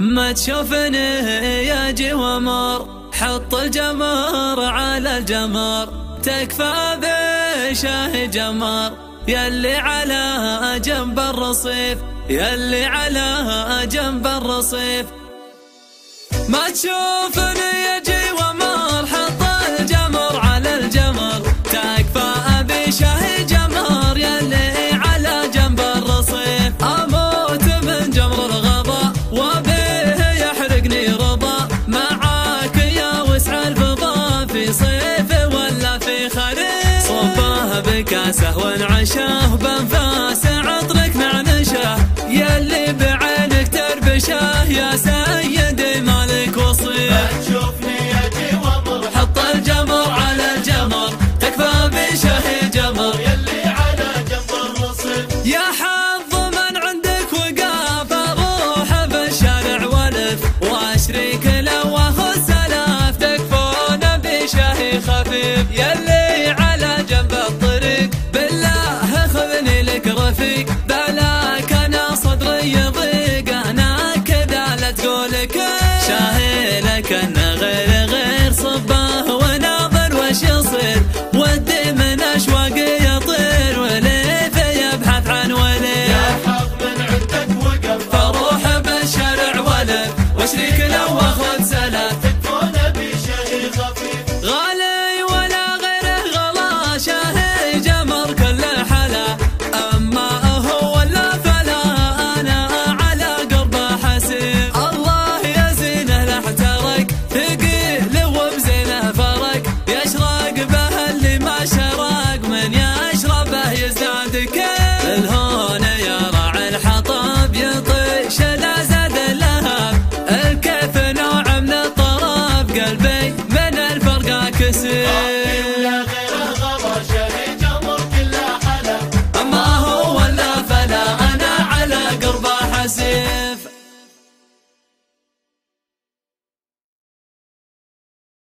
ما تشوفني يا جوامر حط الجمر على الجمر تكفى بشاه جمر يلي على جنب الرصيف يلي على جنب الرصيف. ما تشوف كاسه وانعشاه بنفاه. مشرقنا واخوان سلام تكون بشهر غفير